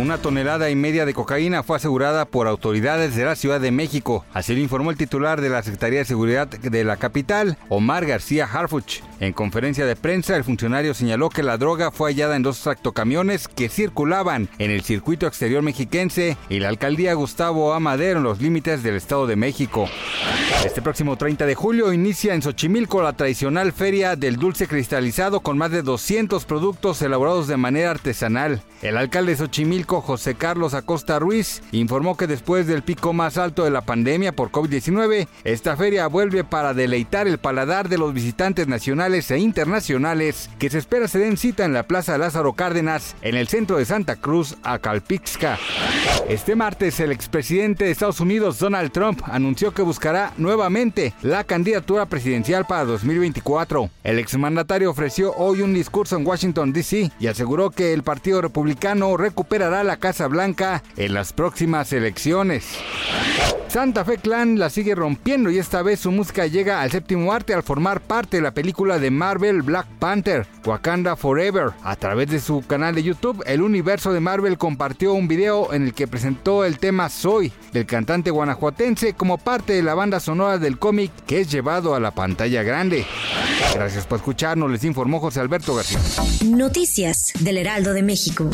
Una tonelada y media de cocaína fue asegurada por autoridades de la Ciudad de México. Así lo informó el titular de la Secretaría de Seguridad de la capital, Omar García Harfuch. En conferencia de prensa, el funcionario señaló que la droga fue hallada en dos tractocamiones que circulaban en el circuito exterior mexiquense y la alcaldía Gustavo Amadero en los límites del Estado de México. Este próximo 30 de julio inicia en Xochimilco la tradicional feria del dulce cristalizado con más de 200 productos elaborados de manera artesanal. El alcalde de Xochimilco, José Carlos Acosta Ruiz, informó que después del pico más alto de la pandemia por COVID-19, esta feria vuelve para deleitar el paladar de los visitantes nacionales e internacionales que se espera se den cita en la Plaza Lázaro Cárdenas, en el centro de Santa Cruz, Acalpixca. Este martes, el expresidente de Estados Unidos, Donald Trump, anunció que buscará nuevamente la candidatura presidencial para 2024. El exmandatario ofreció hoy un discurso en Washington, D.C. y aseguró que el Partido Republicano recuperará la Casa Blanca en las próximas elecciones. Santa Fe Clan la sigue rompiendo y esta vez su música llega al séptimo arte al formar parte de la película de Marvel Black Panther, Wakanda Forever. A través de su canal de YouTube, el universo de Marvel compartió un video en el que presentó el tema Soy del cantante guanajuatense como parte de la banda sonora del cómic que es llevado a la pantalla grande. Gracias por escucharnos, les informó José Alberto García. Noticias del Heraldo de México.